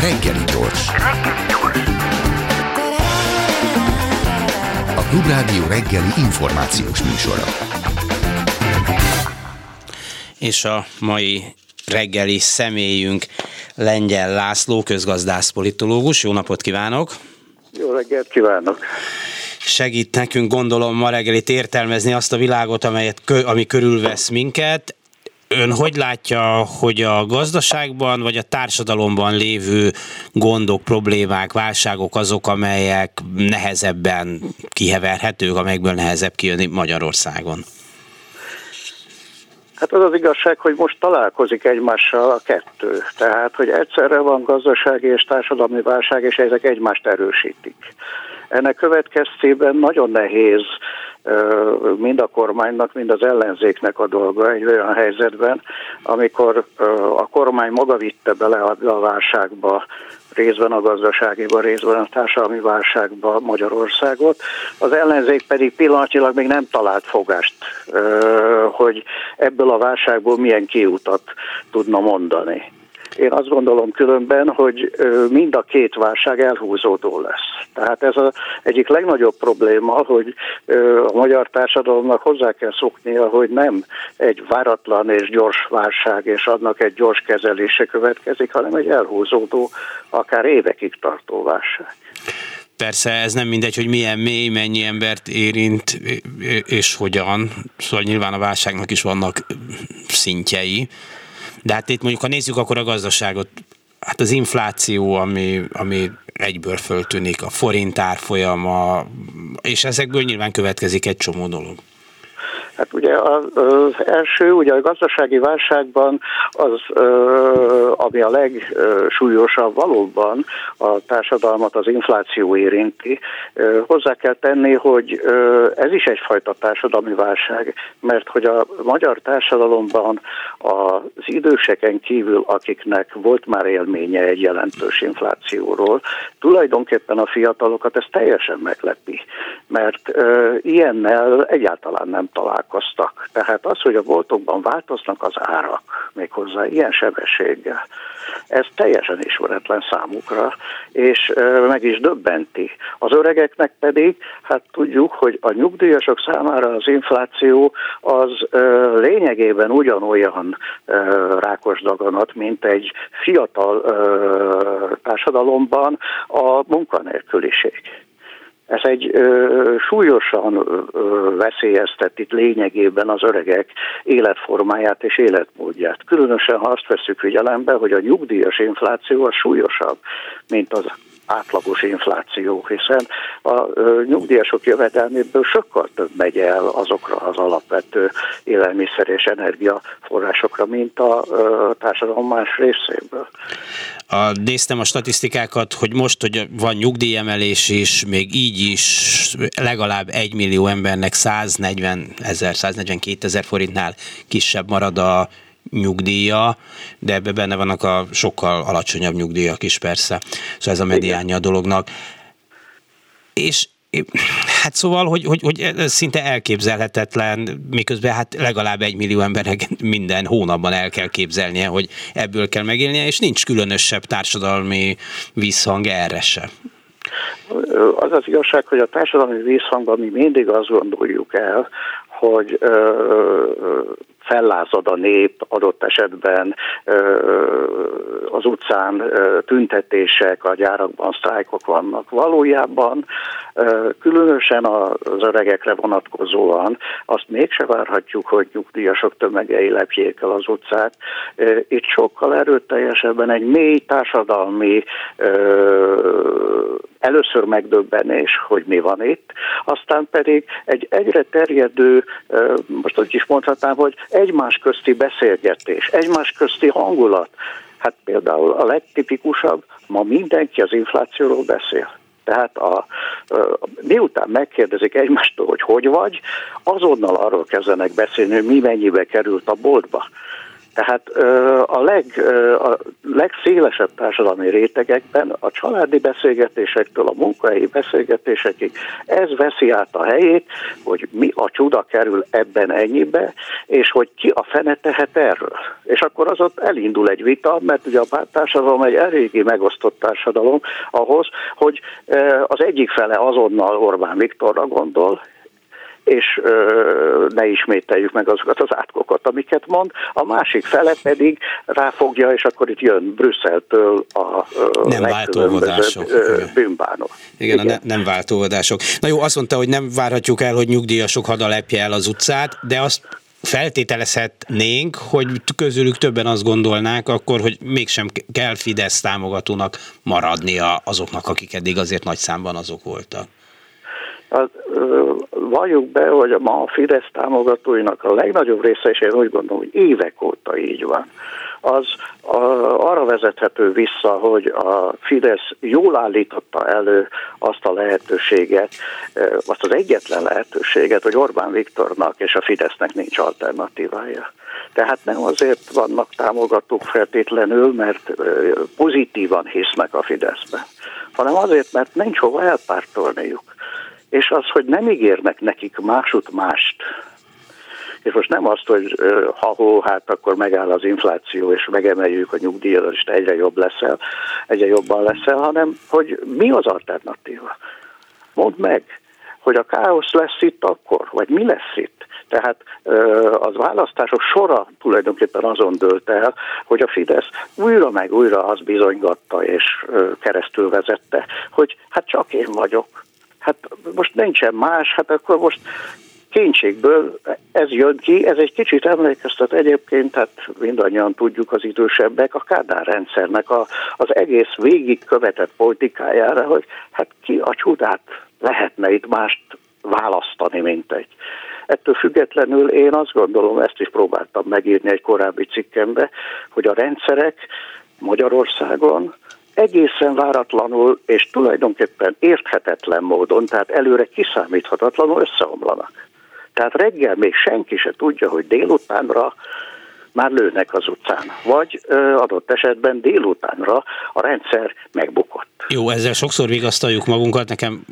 Reggeli gyors. A Klubrádió reggeli információs műsora. És a mai reggeli személyünk Lengyel László, közgazdász politológus. Jó napot kívánok! Jó reggelt kívánok! Segít nekünk, gondolom, ma reggelit értelmezni azt a világot, amelyet, ami körülvesz minket. Ön hogy látja, hogy a gazdaságban vagy a társadalomban lévő gondok, problémák, válságok azok, amelyek nehezebben kiheverhetők, amelyekből nehezebb kijönni Magyarországon? Hát az az igazság, hogy most találkozik egymással a kettő. Tehát, hogy egyszerre van gazdasági és társadalmi válság, és ezek egymást erősítik. Ennek következtében nagyon nehéz mind a kormánynak, mind az ellenzéknek a dolga egy olyan helyzetben, amikor a kormány maga vitte bele a válságba részben a gazdaságiba, részben a társadalmi válságba Magyarországot. Az ellenzék pedig pillanatilag még nem talált fogást, hogy ebből a válságból milyen kiutat tudna mondani. Én azt gondolom különben, hogy mind a két válság elhúzódó lesz. Tehát ez az egyik legnagyobb probléma, hogy a magyar társadalomnak hozzá kell szoknia, hogy nem egy váratlan és gyors válság, és annak egy gyors kezelése következik, hanem egy elhúzódó, akár évekig tartó válság persze ez nem mindegy, hogy milyen mély, mennyi embert érint, és hogyan. Szóval nyilván a válságnak is vannak szintjei. De hát itt mondjuk, ha nézzük akkor a gazdaságot, hát az infláció, ami, ami egyből föltűnik, a forint árfolyama, és ezekből nyilván következik egy csomó dolog. Hát ugye az első, ugye a gazdasági válságban az, ami a legsúlyosabb valóban a társadalmat az infláció érinti. Hozzá kell tenni, hogy ez is egyfajta társadalmi válság, mert hogy a magyar társadalomban az időseken kívül, akiknek volt már élménye egy jelentős inflációról, tulajdonképpen a fiatalokat ez teljesen meglepi, mert ilyennel egyáltalán nem találkoznak találkoztak. Tehát az, hogy a boltokban változnak az árak, méghozzá ilyen sebességgel, ez teljesen ismeretlen számukra, és meg is döbbenti. Az öregeknek pedig, hát tudjuk, hogy a nyugdíjasok számára az infláció az lényegében ugyanolyan rákos daganat, mint egy fiatal társadalomban a munkanélküliség. Ez egy ö, súlyosan ö, veszélyezteti lényegében az öregek életformáját és életmódját. Különösen, ha azt veszük figyelembe, hogy a nyugdíjas infláció a súlyosabb, mint az átlagos infláció, hiszen a nyugdíjasok jövedelméből sokkal több megy el azokra az alapvető élelmiszer és energiaforrásokra, mint a társadalom más részéből. A, néztem a statisztikákat, hogy most, hogy van nyugdíjemelés is, még így is legalább egy millió embernek 140 ezer, 142 ezer forintnál kisebb marad a nyugdíja, de ebbe benne vannak a sokkal alacsonyabb nyugdíjak is persze. Szóval ez a mediánja a dolognak. És Hát szóval, hogy, hogy, hogy ez szinte elképzelhetetlen, miközben hát legalább egy millió embernek minden hónapban el kell képzelnie, hogy ebből kell megélnie, és nincs különösebb társadalmi visszhang erre se. Az az igazság, hogy a társadalmi visszhangban mi mindig azt gondoljuk el, hogy fellázad a nép adott esetben az utcán tüntetések, a gyárakban sztrájkok vannak. Valójában különösen az öregekre vonatkozóan azt mégse várhatjuk, hogy nyugdíjasok tömegei lepjék el az utcát. Itt sokkal erőteljesebben egy mély társadalmi először megdöbbenés, hogy mi van itt, aztán pedig egy egyre terjedő, most úgy is mondhatnám, hogy egymás közti beszélgetés, egymás közti hangulat. Hát például a legtipikusabb, ma mindenki az inflációról beszél. Tehát a, miután megkérdezik egymástól, hogy hogy vagy, azonnal arról kezdenek beszélni, hogy mi mennyibe került a boltba. Tehát a, leg, a legszélesebb társadalmi rétegekben a családi beszélgetésektől a munkahelyi beszélgetésekig ez veszi át a helyét, hogy mi a csuda kerül ebben ennyibe, és hogy ki a fene tehet erről. És akkor az ott elindul egy vita, mert ugye a társadalom egy eléggé megosztott társadalom ahhoz, hogy az egyik fele azonnal Orbán Viktorra gondol, és ö, ne ismételjük meg azokat az átkokat, amiket mond. A másik fele pedig ráfogja, és akkor itt jön Brüsszeltől a ö, nem váltóvodások. bűnbánok. Igen, Igen. A ne, nem váltóvodások. Na jó, azt mondta, hogy nem várhatjuk el, hogy nyugdíjasok hada lepje el az utcát, de azt feltételezhetnénk, hogy közülük többen azt gondolnák akkor, hogy mégsem kell Fidesz támogatónak maradnia azoknak, akik eddig azért nagy számban azok voltak. Az, valljuk be, hogy ma a Fidesz támogatóinak a legnagyobb része, és én úgy gondolom, hogy évek óta így van, az a, arra vezethető vissza, hogy a Fidesz jól állította elő azt a lehetőséget, azt az egyetlen lehetőséget, hogy Orbán Viktornak és a Fidesznek nincs alternatívája. Tehát nem azért vannak támogatók feltétlenül, mert pozitívan hisznek a Fideszbe, hanem azért, mert nincs hova elpártolniuk és az, hogy nem ígérnek nekik másút mást. És most nem azt, hogy ha hó, hát akkor megáll az infláció, és megemeljük a nyugdíjat, és egyre jobb leszel, egyre jobban leszel, hanem hogy mi az alternatíva. Mondd meg, hogy a káosz lesz itt akkor, vagy mi lesz itt. Tehát az választások sora tulajdonképpen azon dőlt el, hogy a Fidesz újra meg újra azt bizonygatta és keresztül vezette, hogy hát csak én vagyok, hát most nincsen más, hát akkor most kénységből ez jön ki, ez egy kicsit emlékeztet egyébként, hát mindannyian tudjuk az idősebbek, a Kádár rendszernek a, az egész végig követett politikájára, hogy hát ki a csodát lehetne itt mást választani, mint egy. Ettől függetlenül én azt gondolom, ezt is próbáltam megírni egy korábbi cikkembe, hogy a rendszerek Magyarországon egészen váratlanul és tulajdonképpen érthetetlen módon, tehát előre kiszámíthatatlanul összeomlanak. Tehát reggel még senki se tudja, hogy délutánra már lőnek az utcán, vagy adott esetben délutánra a rendszer megbukott. Jó, ezzel sokszor vigasztaljuk magunkat. Nekem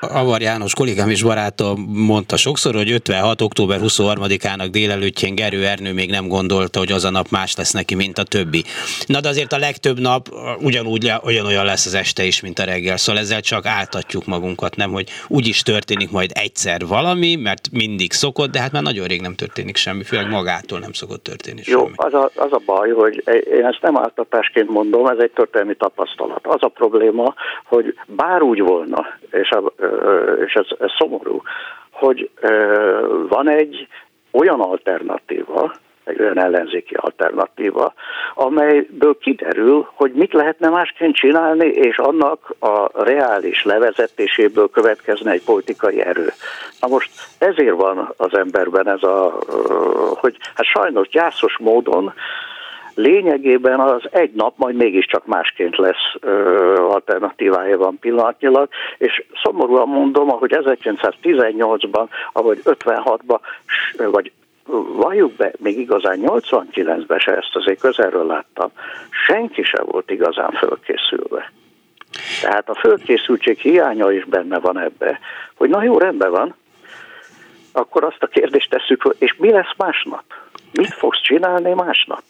Avar János kollégám és barátom mondta sokszor, hogy 56. október 23-ának délelőttjén Gerő Ernő még nem gondolta, hogy az a nap más lesz neki, mint a többi. Na de azért a legtöbb nap ugyanúgy olyan lesz az este is, mint a reggel. Szóval ezzel csak áltatjuk magunkat, nem, hogy úgy is történik majd egyszer valami, mert mindig szokott, de hát már nagyon rég nem történik semmi, főleg magától nem szokott történni Jó, semmi. az a, az a baj, hogy én ezt nem áltatásként mondom, ez egy történelmi tapasztalat. Az a probléma, probléma, hogy bár úgy volna, és, a, és ez, ez szomorú, hogy van egy olyan alternatíva, egy olyan ellenzéki alternatíva, amelyből kiderül, hogy mit lehetne másként csinálni, és annak a reális levezetéséből következne egy politikai erő. Na most ezért van az emberben ez a, hogy hát sajnos gyászos módon lényegében az egy nap majd mégiscsak másként lesz ö, alternatívája van pillanatnyilag, és szomorúan mondom, ahogy 1918-ban, ahogy 56-ban, vagy valljuk be, még igazán 89-ben se ezt azért közelről láttam, senki se volt igazán fölkészülve. Tehát a fölkészültség hiánya is benne van ebbe, hogy na jó, rendben van, akkor azt a kérdést tesszük, és mi lesz másnap? Mit fogsz csinálni másnap?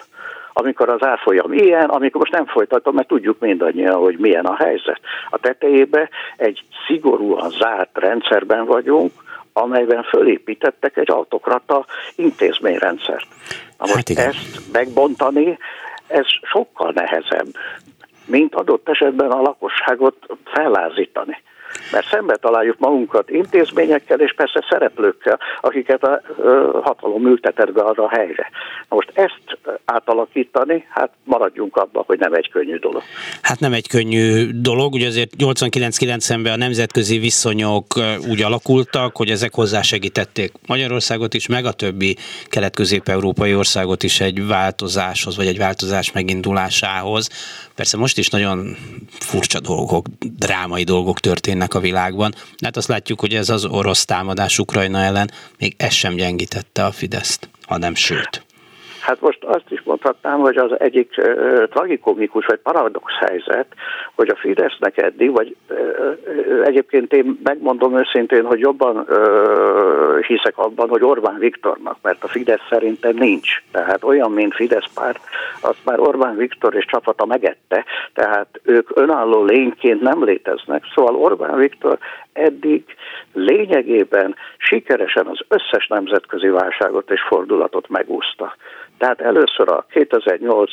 amikor az árfolyam ilyen, amikor most nem folytatom, mert tudjuk mindannyian, hogy milyen a helyzet. A tetejébe egy szigorúan zárt rendszerben vagyunk, amelyben fölépítettek egy autokrata intézményrendszert. Na most hát ezt megbontani, ez sokkal nehezebb, mint adott esetben a lakosságot fellázítani mert szembe találjuk magunkat intézményekkel és persze szereplőkkel, akiket a hatalom ültetett be arra a helyre. Most ezt átalakítani, hát maradjunk abban, hogy nem egy könnyű dolog. Hát nem egy könnyű dolog, ugye azért 89-90-ben a nemzetközi viszonyok úgy alakultak, hogy ezek hozzásegítették Magyarországot is, meg a többi kelet-közép-európai országot is egy változáshoz, vagy egy változás megindulásához. Persze most is nagyon furcsa dolgok, drámai dolgok történnek a világban, hát azt látjuk, hogy ez az orosz támadás Ukrajna ellen még ez sem gyengítette a Fideszt, hanem sőt. Hát most azt is mondhatnám, hogy az egyik uh, tragikomikus vagy paradox helyzet, hogy a Fidesznek eddig, vagy egyébként én megmondom őszintén, hogy jobban uh, hiszek abban, hogy Orbán Viktornak, mert a Fidesz szerintem nincs. Tehát olyan, mint Fidesz párt, azt már Orbán Viktor és csapata megette, tehát ők önálló lényként nem léteznek. Szóval Orbán Viktor eddig lényegében sikeresen az összes nemzetközi válságot és fordulatot megúszta. Tehát először a 2008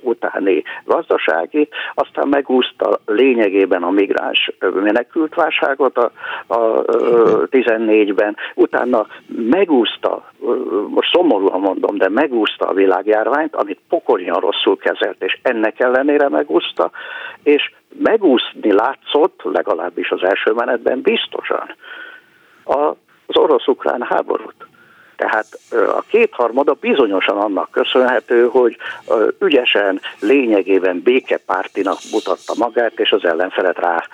utáni gazdasági, aztán megúszta lényegében a migráns menekült válságot a, a 14-ben, utána megúszta, most szomorúan mondom, de megúszta a világjárványt, amit pokolyan rosszul kezelt, és ennek ellenére megúszta, és megúszni látszott, legalábbis az első menetben biztosan, az orosz-ukrán háborút. Tehát a kétharmada bizonyosan annak köszönhető, hogy ügyesen, lényegében békepártinak mutatta magát, és az ellenfelet rá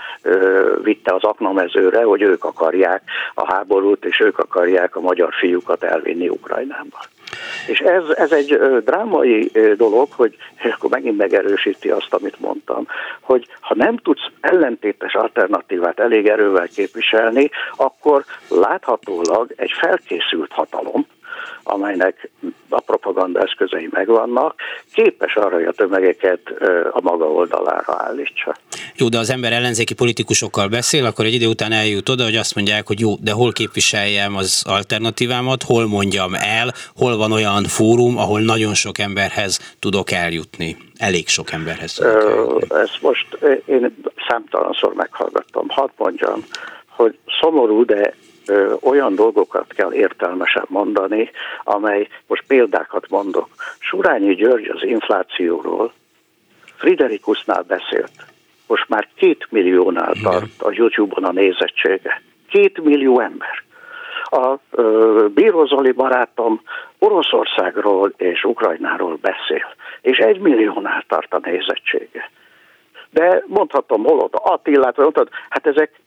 vitte az aknamezőre, hogy ők akarják a háborút, és ők akarják a magyar fiúkat elvinni Ukrajnába. És ez, ez egy drámai dolog, hogy akkor megint megerősíti azt, amit mondtam, hogy ha nem tudsz ellentétes alternatívát elég erővel képviselni, akkor láthatólag egy felkészült hatalom, amelynek a propaganda eszközei megvannak, képes arra, hogy a tömegeket a maga oldalára állítsa. Jó, de az ember ellenzéki politikusokkal beszél, akkor egy idő után eljut oda, hogy azt mondják, hogy jó, de hol képviseljem az alternatívámat, hol mondjam el, hol van olyan fórum, ahol nagyon sok emberhez tudok eljutni. Elég sok emberhez eljutni. Ezt most én számtalanszor meghallgattam. Hadd mondjam, hogy szomorú, de olyan dolgokat kell értelmesen mondani, amely, most példákat mondok. Surányi György az inflációról Friderikusnál beszélt. Most már két milliónál tart a YouTube-on a nézettsége. Két millió ember. A ö, Bíró Zoli barátom Oroszországról és Ukrajnáról beszél, és egy milliónál tart a nézettsége. De mondhatom Holod Attilát, mondhatod, hát ezek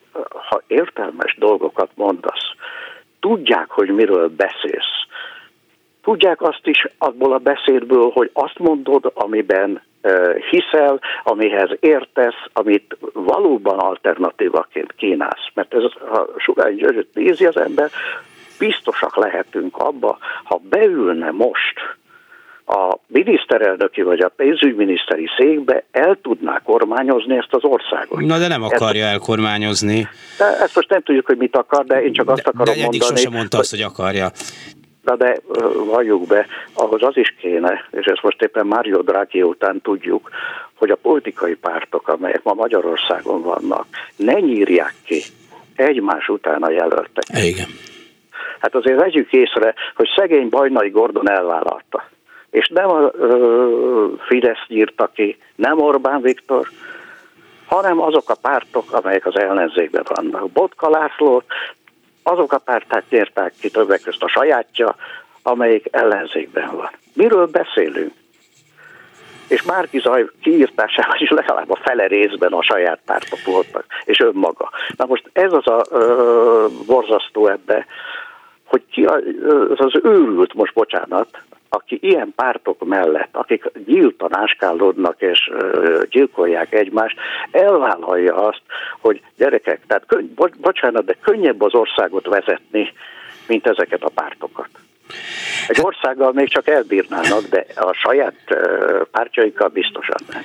ha értelmes dolgokat mondasz, tudják, hogy miről beszélsz. Tudják azt is abból a beszédből, hogy azt mondod, amiben hiszel, amihez értesz, amit valóban alternatívaként kínálsz. Mert ez, ha Sugály Györgyöt nézi az ember, biztosak lehetünk abba, ha beülne most a miniszterelnöki vagy a pénzügyminiszteri székbe el tudná kormányozni ezt az országot. Na de nem akarja ezt, elkormányozni. De ezt most nem tudjuk, hogy mit akar, de én csak azt akarom de, de mondani. De sosem mondta azt, hogy akarja. Na de valljuk be, ahhoz az is kéne, és ezt most éppen Mário Draghi után tudjuk, hogy a politikai pártok, amelyek ma Magyarországon vannak, ne nyírják ki egymás után a jelöltek. Igen. Hát azért vegyük észre, hogy szegény Bajnai Gordon elvállalta és nem a ö, Fidesz írta ki, nem Orbán Viktor, hanem azok a pártok, amelyek az ellenzékben vannak. Botka László, azok a párták nyerták ki többek között a sajátja, amelyik ellenzékben van. Miről beszélünk? És Márki Zaj kiírtásában is legalább a fele részben a saját pártok voltak, és önmaga. Na most ez az a ö, borzasztó ebbe, hogy ki az, az őrült, most bocsánat, aki ilyen pártok mellett, akik gyíltan áskálódnak és gyilkolják egymást, elvállalja azt, hogy gyerekek, tehát könny, bocsánat, de könnyebb az országot vezetni, mint ezeket a pártokat. Egy országgal még csak elbírnának, de a saját pártjaikkal biztosan nem.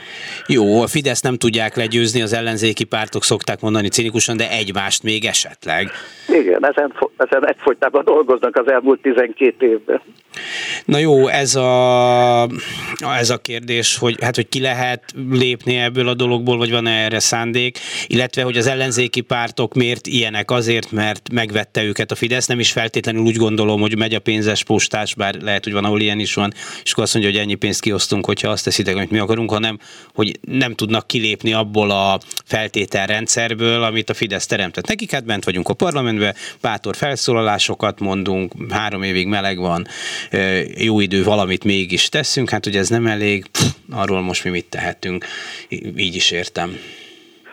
Jó, a Fidesz nem tudják legyőzni, az ellenzéki pártok szokták mondani cinikusan, de egymást még esetleg. Igen, ezen, ezen egyfolytában dolgoznak az elmúlt 12 évben. Na jó, ez a, ez a kérdés, hogy, hát, hogy ki lehet lépni ebből a dologból, vagy van-e erre szándék, illetve, hogy az ellenzéki pártok miért ilyenek? Azért, mert megvette őket a Fidesz, nem is feltétlenül úgy gondolom, hogy megy a pénzes postás, bár lehet, hogy van, ahol ilyen is van, és akkor azt mondja, hogy ennyi pénzt kiosztunk, hogyha azt teszitek, amit mi akarunk, hanem, hogy nem tudnak kilépni abból a feltételrendszerből, amit a Fidesz teremtett. Nekik hát bent vagyunk a parlamentben, bátor felszólalásokat mondunk, három évig meleg van, jó idő, valamit mégis teszünk, hát ugye ez nem elég, pff, arról most mi mit tehetünk, így is értem.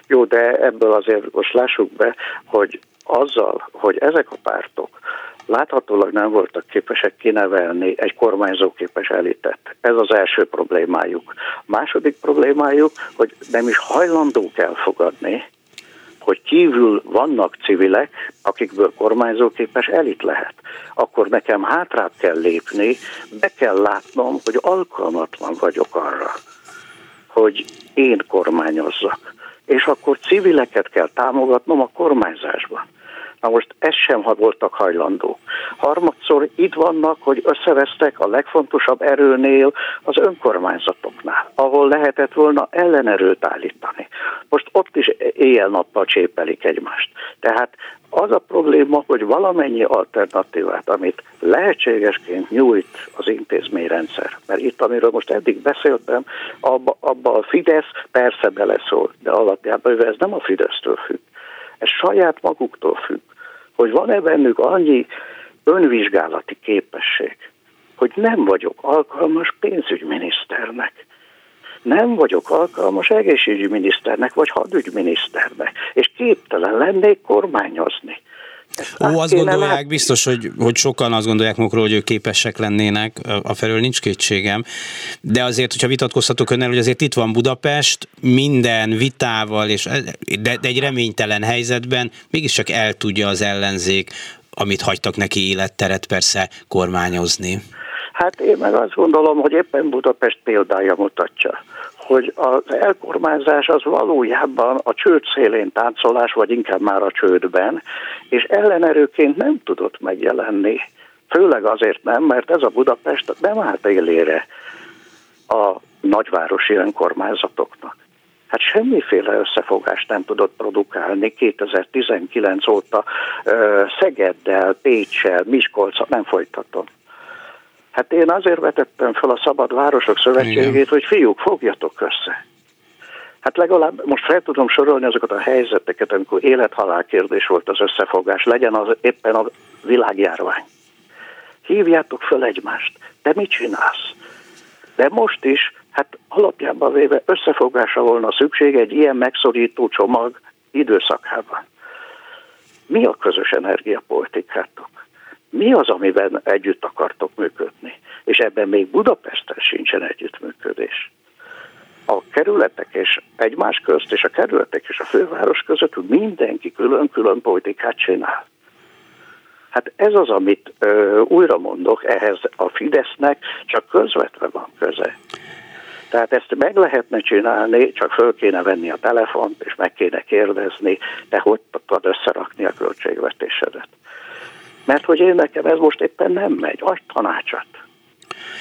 Jó, de ebből azért most lássuk be, hogy azzal, hogy ezek a pártok láthatólag nem voltak képesek kinevelni egy kormányzóképes elitet. Ez az első problémájuk. Második problémájuk, hogy nem is hajlandók elfogadni, hogy kívül vannak civilek, akikből kormányzóképes elit lehet, akkor nekem hátrát kell lépni, be kell látnom, hogy alkalmatlan vagyok arra, hogy én kormányozzak. És akkor civileket kell támogatnom a kormányzásban. Na most ez sem voltak hajlandó. Harmadszor itt vannak, hogy összevesztek a legfontosabb erőnél az önkormányzatoknál, ahol lehetett volna ellenerőt állítani. Most ott is éjjel-nappal csépelik egymást. Tehát az a probléma, hogy valamennyi alternatívát, amit lehetségesként nyújt az intézményrendszer, mert itt, amiről most eddig beszéltem, abba, abba a Fidesz persze beleszól, de alapjában ez nem a Fidesztől függ. Ez saját maguktól függ hogy van-e bennük annyi önvizsgálati képesség, hogy nem vagyok alkalmas pénzügyminiszternek, nem vagyok alkalmas egészségügyminiszternek vagy hadügyminiszternek, és képtelen lennék kormányozni. Ó, azt gondolják lát... biztos, hogy, hogy sokan azt gondolják magukról, hogy ők képesek lennének, a felől nincs kétségem, de azért, hogyha vitatkozhatok önnel, hogy azért itt van Budapest, minden vitával, és de, de egy reménytelen helyzetben mégiscsak el tudja az ellenzék, amit hagytak neki életteret persze kormányozni. Hát én meg azt gondolom, hogy éppen Budapest példája mutatja, hogy az elkormányzás az valójában a csőd szélén táncolás, vagy inkább már a csődben, és ellenerőként nem tudott megjelenni. Főleg azért nem, mert ez a Budapest nem állt élére a nagyvárosi önkormányzatoknak. Hát semmiféle összefogást nem tudott produkálni 2019 óta Szegeddel, Pécsel, Miskolca, nem folytatom. Hát én azért vetettem fel a Szabad Városok Szövetségét, Igen. hogy fiúk, fogjatok össze. Hát legalább most fel tudom sorolni azokat a helyzeteket, amikor élet-halál kérdés volt az összefogás, legyen az éppen a világjárvány. Hívjátok föl egymást. Te mit csinálsz? De most is, hát alapjában véve összefogásra volna szükség egy ilyen megszorító csomag időszakában. Mi a közös energiapolitikátok? Mi az, amiben együtt akartok működni. És ebben még Budapesten sincsen együttműködés. A kerületek és egymás közt, és a kerületek és a főváros között mindenki külön-külön politikát csinál. Hát ez az, amit ö, újra mondok, ehhez a Fidesznek csak közvetve van köze. Tehát ezt meg lehetne csinálni, csak föl kéne venni a telefont, és meg kéne kérdezni, de hogy tudod összerakni a költségvetésedet. Mert hogy én nekem ez most éppen nem megy, adj tanácsot.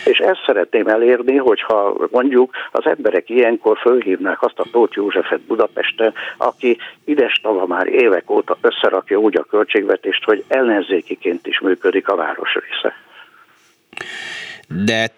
És ezt szeretném elérni, hogyha mondjuk az emberek ilyenkor fölhívnák azt a Tóth Józsefet Budapesten, aki ides tava már évek óta összerakja úgy a költségvetést, hogy ellenzékiként is működik a városrésze de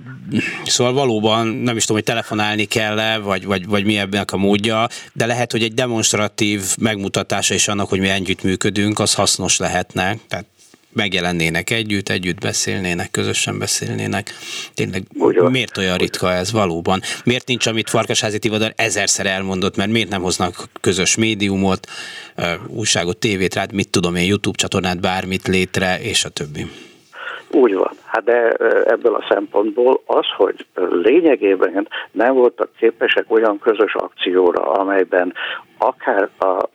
szóval valóban nem is tudom, hogy telefonálni kell-e, vagy, vagy, vagy mi ebben a módja, de lehet, hogy egy demonstratív megmutatása is annak, hogy mi együttműködünk, az hasznos lehetne. Tehát megjelennének együtt, együtt beszélnének, közösen beszélnének. Tényleg Ugyan. miért olyan ritka ez valóban? Miért nincs, amit Farkasházi Tivadar ezerszer elmondott, mert miért nem hoznak közös médiumot, újságot, tévét, rád, mit tudom én, YouTube csatornát, bármit létre, és a többi? Úgy van. Hát de ebből a szempontból az, hogy lényegében nem voltak képesek olyan közös akcióra, amelyben akár a,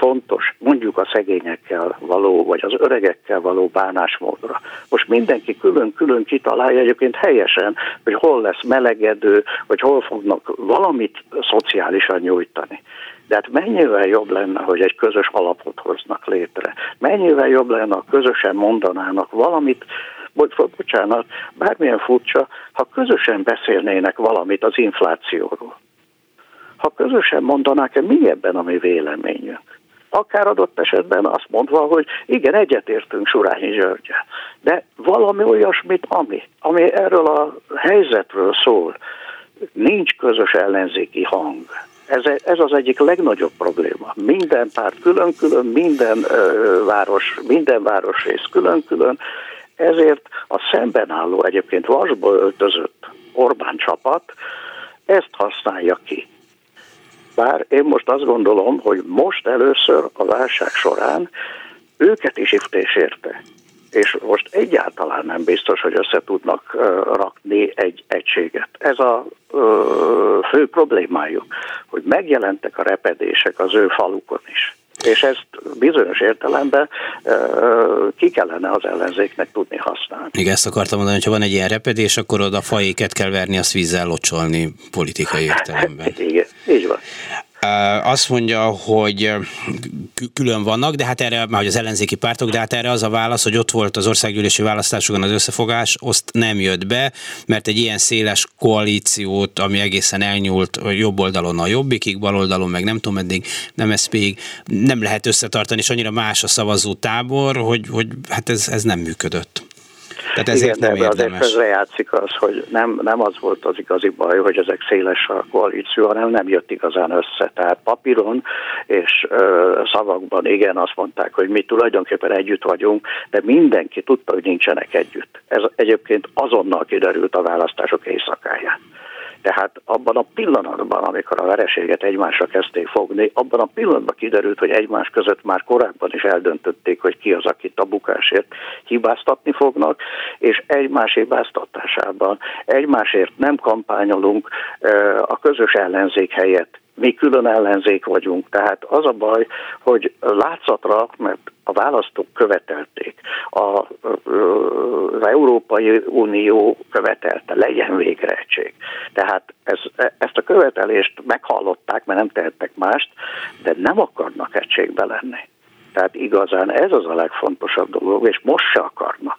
fontos, mondjuk a szegényekkel való, vagy az öregekkel való bánásmódra. Most mindenki külön-külön kitalálja egyébként helyesen, hogy hol lesz melegedő, vagy hol fognak valamit szociálisan nyújtani. De hát mennyivel jobb lenne, hogy egy közös alapot hoznak létre? Mennyivel jobb lenne, ha közösen mondanának valamit, bocsánat, bármilyen furcsa, ha közösen beszélnének valamit az inflációról. Ha közösen mondanák, mi ebben a mi véleményünk? Akár adott esetben azt mondva, hogy igen, egyetértünk Surányi Györgyel, de valami olyasmit, ami, ami erről a helyzetről szól, nincs közös ellenzéki hang. Ez, ez az egyik legnagyobb probléma. Minden párt külön-külön, minden ö, város, minden városrész külön-külön, ezért a szemben álló egyébként vasba öltözött Orbán csapat ezt használja ki. Bár én most azt gondolom, hogy most először a válság során őket is iftés érte. És most egyáltalán nem biztos, hogy össze tudnak rakni egy egységet. Ez a fő problémájuk, hogy megjelentek a repedések az ő falukon is. És ezt bizonyos értelemben ki kellene az ellenzéknek tudni használni. Igen, ezt akartam mondani, hogy ha van egy ilyen repedés, akkor oda fajéket kell verni, azt vízzel locsolni politikai értelemben. Igen, így van. Azt mondja, hogy külön vannak, de hát erre, már hogy az ellenzéki pártok, de hát erre az a válasz, hogy ott volt az országgyűlési választásokon az összefogás, azt nem jött be, mert egy ilyen széles koalíciót, ami egészen elnyúlt jobb oldalon a jobbikig, bal oldalon meg nem tudom eddig, nem még nem lehet összetartani, és annyira más a szavazó tábor, hogy, hogy hát ez, ez nem működött. Tehát ezért Igen, nem de érdemes. azért játszik az, hogy nem, nem az volt az igazi baj, hogy ezek széles a koalíció, hanem nem jött igazán össze. Tehát papíron és ö, szavakban igen, azt mondták, hogy mi tulajdonképpen együtt vagyunk, de mindenki tudta, hogy nincsenek együtt. Ez egyébként azonnal kiderült a választások éjszakáján. Tehát abban a pillanatban, amikor a vereséget egymásra kezdték fogni, abban a pillanatban kiderült, hogy egymás között már korábban is eldöntötték, hogy ki az, akit a bukásért hibáztatni fognak, és egymás hibáztatásában egymásért nem kampányolunk a közös ellenzék helyett mi külön ellenzék vagyunk. Tehát az a baj, hogy látszatra, mert a választók követelték, a, az Európai Unió követelte, legyen végre egység. Tehát ez, ezt a követelést meghallották, mert nem tehettek mást, de nem akarnak egységbe lenni. Tehát igazán ez az a legfontosabb dolog, és most se akarnak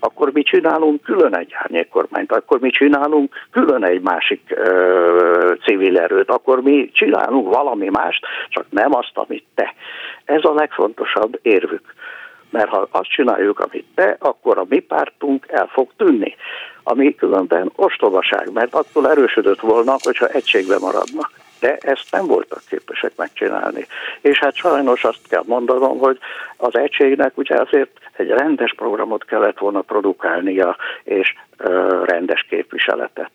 akkor mi csinálunk külön egy árnyékkormányt, akkor mi csinálunk külön egy másik ö, civil erőt, akkor mi csinálunk valami mást, csak nem azt, amit te. Ez a legfontosabb érvük. Mert ha azt csináljuk, amit te, akkor a mi pártunk el fog tűnni. Ami különben ostobaság, mert attól erősödött volna, hogyha egységbe maradnak de ezt nem voltak képesek megcsinálni. És hát sajnos azt kell mondanom, hogy az egységnek ugye azért egy rendes programot kellett volna produkálnia, és ö, rendes képviseletet.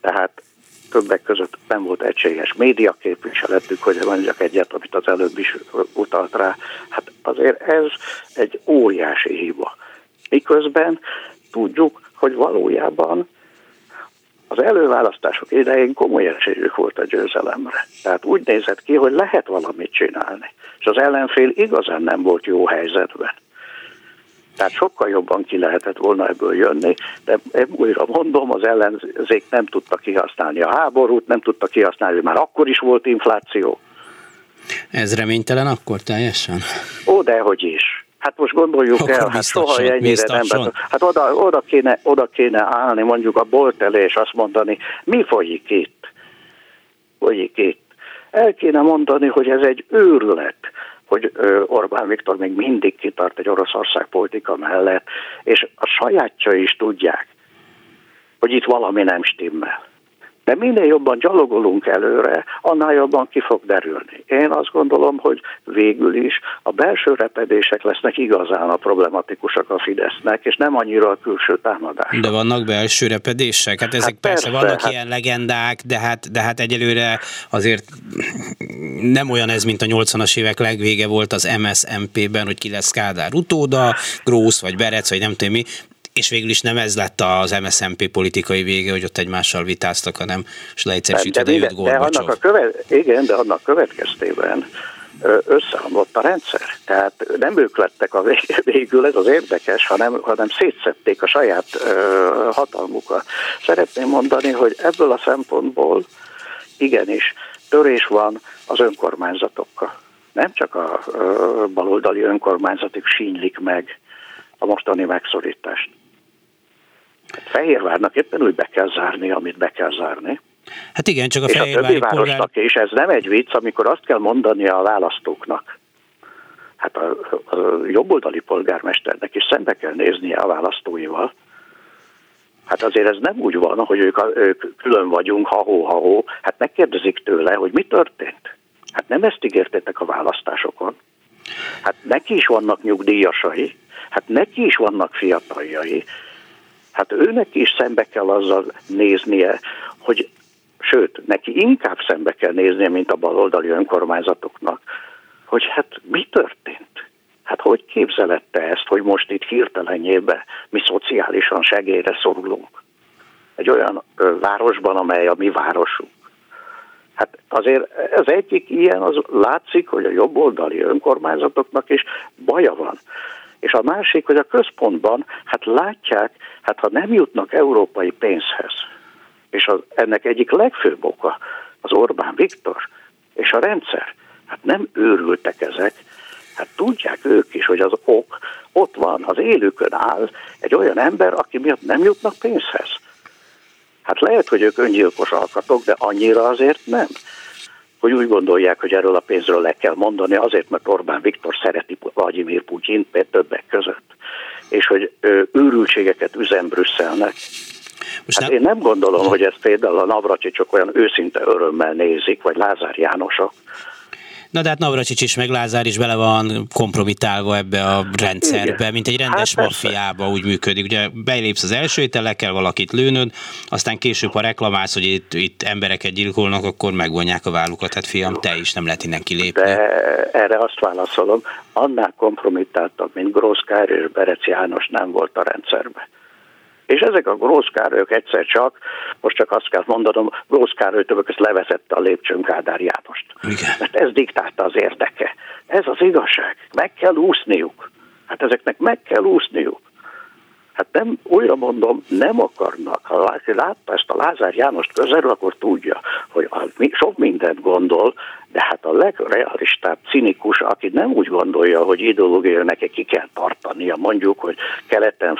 Tehát többek között nem volt egységes média képviseletük, hogy mondjak egyet, amit az előbb is utalt rá. Hát azért ez egy óriási hiba. Miközben tudjuk, hogy valójában az előválasztások idején komoly esélyük volt a győzelemre. Tehát úgy nézett ki, hogy lehet valamit csinálni. És az ellenfél igazán nem volt jó helyzetben. Tehát sokkal jobban ki lehetett volna ebből jönni, de újra mondom, az ellenzék nem tudta kihasználni a háborút, nem tudta kihasználni, már akkor is volt infláció. Ez reménytelen akkor teljesen? Ó, dehogy is. Hát most gondoljuk Akkor el, hát soha ennyire nem. Hát oda, oda, kéne, oda kéne állni mondjuk a bolt elé, és azt mondani, mi folyik itt? Folyik itt. El kéne mondani, hogy ez egy őrület, hogy Orbán Viktor még mindig kitart egy Oroszország politika mellett, és a sajátja is tudják, hogy itt valami nem stimmel. De minél jobban gyalogolunk előre, annál jobban ki fog derülni. Én azt gondolom, hogy végül is a belső repedések lesznek igazán a problematikusak a Fidesznek, és nem annyira a külső támadás. De vannak belső repedések? Hát ezek hát persze, persze vannak hát... ilyen legendák, de hát, de hát egyelőre azért nem olyan ez, mint a 80-as évek legvége volt az MSZMP-ben, hogy ki lesz Kádár utóda, Grósz vagy Berec, vagy nem tudom mi és végül is nem ez lett az MSZMP politikai vége, hogy ott egymással vitáztak, hanem és leegyszerűsítve jött de annak a követ, Igen, de annak következtében összeomlott a rendszer. Tehát nem ők lettek a végül, ez az érdekes, hanem, hanem szétszették a saját hatalmukat. Szeretném mondani, hogy ebből a szempontból igenis törés van az önkormányzatokkal. Nem csak a baloldali önkormányzatok sínylik meg a mostani megszorítást. Fehérvárnak éppen úgy be kell zárni, amit be kell zárni. Hát igen, csak a és a többi városnak, polgár... és ez nem egy vicc, amikor azt kell mondani a választóknak, hát a, a jobboldali polgármesternek is szembe kell néznie a választóival. Hát azért ez nem úgy van, hogy ők, ők külön vagyunk, ha-hó, ha-hó. Hát megkérdezik tőle, hogy mi történt. Hát nem ezt ígértétek a választásokon. Hát neki is vannak nyugdíjasai, hát neki is vannak fiataljai, hát őnek is szembe kell azzal néznie, hogy sőt, neki inkább szembe kell néznie, mint a baloldali önkormányzatoknak, hogy hát mi történt? Hát hogy képzelette ezt, hogy most itt hirtelenjébe mi szociálisan segélyre szorulunk? Egy olyan városban, amely a mi városunk. Hát azért az egyik ilyen, az látszik, hogy a jobboldali önkormányzatoknak is baja van. És a másik, hogy a központban, hát látják, hát ha nem jutnak európai pénzhez, és az, ennek egyik legfőbb oka az Orbán Viktor és a rendszer, hát nem őrültek ezek, hát tudják ők is, hogy az ok ott van, az élőkön áll egy olyan ember, aki miatt nem jutnak pénzhez. Hát lehet, hogy ők öngyilkos alkatok, de annyira azért nem hogy úgy gondolják, hogy erről a pénzről le kell mondani, azért, mert Orbán Viktor szereti Vladimir Putyin többek között, és hogy őrültségeket üzen Brüsszelnek. Most hát nem... én nem gondolom, hogy ezt például a Navracsicsok olyan őszinte örömmel nézik, vagy Lázár Jánosok, Na de hát Navracsics is, meg Lázár is bele van kompromitálva ebbe a rendszerbe, Igen. mint egy rendes hát maffiába úgy működik. Ugye belépsz az első ételekkel, valakit lőnöd, aztán később, ha reklamálsz, hogy itt, itt embereket gyilkolnak, akkor megvonják a vállukat. Hát fiam, te is nem lehet innen kilépni. De erre azt válaszolom, annál kompromittáltabb, mint Grósz és Berec János nem volt a rendszerben. És ezek a Grószkárolyok egyszer csak, most csak azt kell mondanom, Grószkároly többek ezt levezette a lépcsőn Kádár Jánost. Igen. Mert ez diktálta az érdeke. Ez az igazság. Meg kell úszniuk. Hát ezeknek meg kell úszniuk. Hát nem, újra mondom, nem akarnak. Ha látta ezt a Lázár Jánost közelről, akkor tudja, hogy sok mindent gondol, de hát a legrealistább cinikus, aki nem úgy gondolja, hogy ideológia neki ki kell tartania, mondjuk, hogy keleten,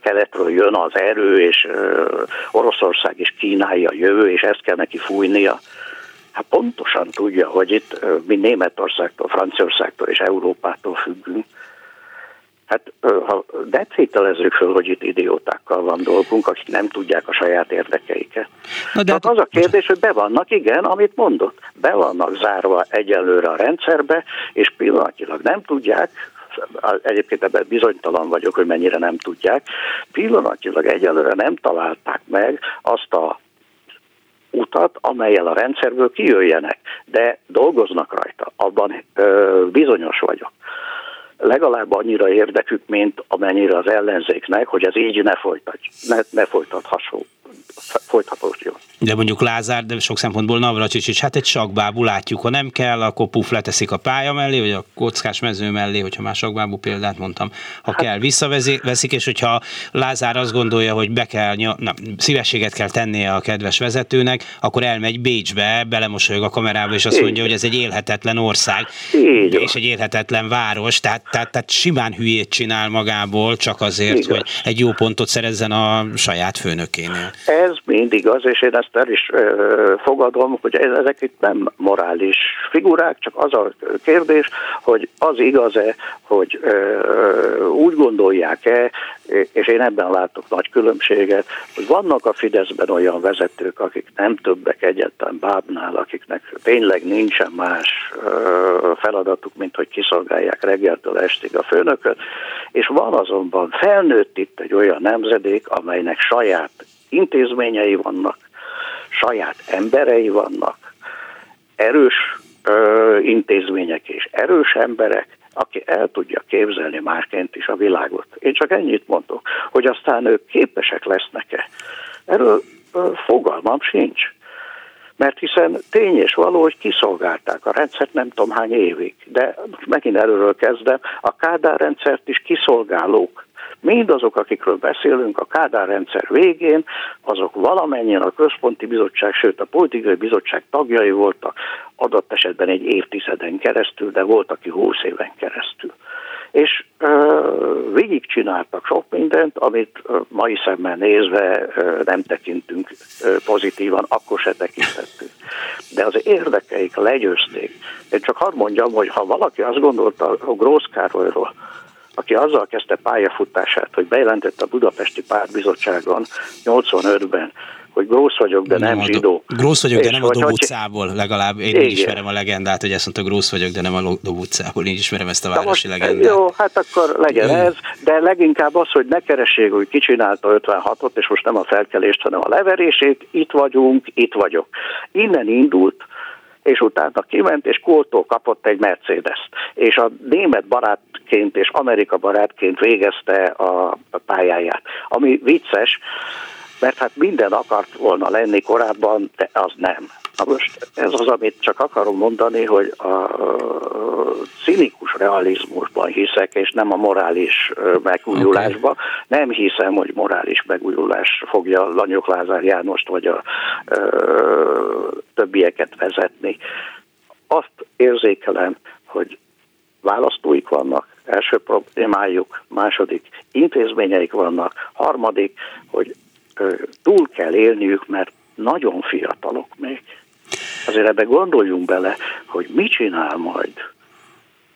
keletről jön az erő, és Oroszország és Kínája jövő, és ezt kell neki fújnia. Hát pontosan tudja, hogy itt mi Németországtól, Franciaországtól és Európától függünk, Hát ha decételezzük föl, hogy itt idiótákkal van dolgunk, akik nem tudják a saját érdekeiket. Na de hát... az a kérdés, hogy be vannak, igen, amit mondott, be vannak zárva egyelőre a rendszerbe, és pillanatilag nem tudják, egyébként ebben bizonytalan vagyok, hogy mennyire nem tudják, pillanatilag egyelőre nem találták meg azt a utat, amelyel a rendszerből kijöjjenek, de dolgoznak rajta, abban ö, bizonyos vagyok legalább annyira érdekük, mint amennyire az ellenzéknek, hogy ez így ne, folytat, ne, ne folytathasson folytatódjon. De mondjuk Lázár, de sok szempontból Navracsics is, hát egy sakbábú látjuk, ha nem kell, akkor puf leteszik a pálya mellé, vagy a kockás mező mellé, hogyha már sakbábú példát mondtam, ha hát, kell, visszaveszik, és hogyha Lázár azt gondolja, hogy be kell, na, szívességet kell tennie a kedves vezetőnek, akkor elmegy Bécsbe, belemosolyog a kamerába, és azt mondja, hogy ez egy élhetetlen ország, Így és egy élhetetlen város, tehát, tehát, tehát simán hülyét csinál magából, csak azért, Igaz. hogy egy jó pontot szerezzen a saját főnökénél. Ez mind igaz, és én ezt el is ö, fogadom, hogy ezek itt nem morális figurák, csak az a kérdés, hogy az igaz-e, hogy ö, úgy gondolják-e, és én ebben látok nagy különbséget, hogy vannak a Fideszben olyan vezetők, akik nem többek egyetlen bábnál, akiknek tényleg nincsen más ö, feladatuk, mint hogy kiszolgálják reggeltől estig a főnököt, és van azonban felnőtt itt egy olyan nemzedék, amelynek saját intézményei vannak, saját emberei vannak, erős ö, intézmények és erős emberek, aki el tudja képzelni másként is a világot. Én csak ennyit mondok, hogy aztán ők képesek lesznek-e. Erről ö, fogalmam sincs. Mert hiszen tény és való, hogy kiszolgálták a rendszert nem tudom hány évig. De most megint előről kezdem, a Kádár rendszert is kiszolgálók Mindazok, akikről beszélünk a Kádár rendszer végén, azok valamennyien a központi bizottság, sőt a politikai bizottság tagjai voltak, adott esetben egy évtizeden keresztül, de volt, aki húsz éven keresztül. És uh, végigcsináltak sok mindent, amit uh, mai szemmel nézve uh, nem tekintünk uh, pozitívan, akkor se tekintettük. De az érdekeik legyőzték. Én csak hadd mondjam, hogy ha valaki azt gondolta a Grósz Károlyról, aki azzal kezdte pályafutását, hogy bejelentette a Budapesti Pártbizottságon 85-ben, hogy grósz vagyok, de nem, nem zsidó. Grósz vagyok, de nem a Dob utcából, legalább én így ismerem a legendát, hogy ezt mondta, grósz vagyok, de nem a Dob utcából, én ismerem ezt a városi most, legendát. Jó, hát akkor legyen jó. ez, de leginkább az, hogy ne keressék, hogy kicsinálta 56-ot, és most nem a felkelést, hanem a leverését, itt vagyunk, itt vagyok. Innen indult, és utána kiment, és Koltó kapott egy Mercedes-t. És a német barátként és Amerika barátként végezte a pályáját. Ami vicces, mert hát minden akart volna lenni korábban, de az nem. Na most ez az, amit csak akarom mondani, hogy a cinikus realizmusban hiszek, és nem a morális megújulásban. Okay. Nem hiszem, hogy morális megújulás fogja Lanyok Lázár Jánost vagy a ö, többieket vezetni. Azt érzékelem, hogy választóik vannak, első problémájuk, második intézményeik vannak, harmadik, hogy túl kell élniük, mert nagyon fiatalok még. Azért ebbe gondoljunk bele, hogy mit csinál majd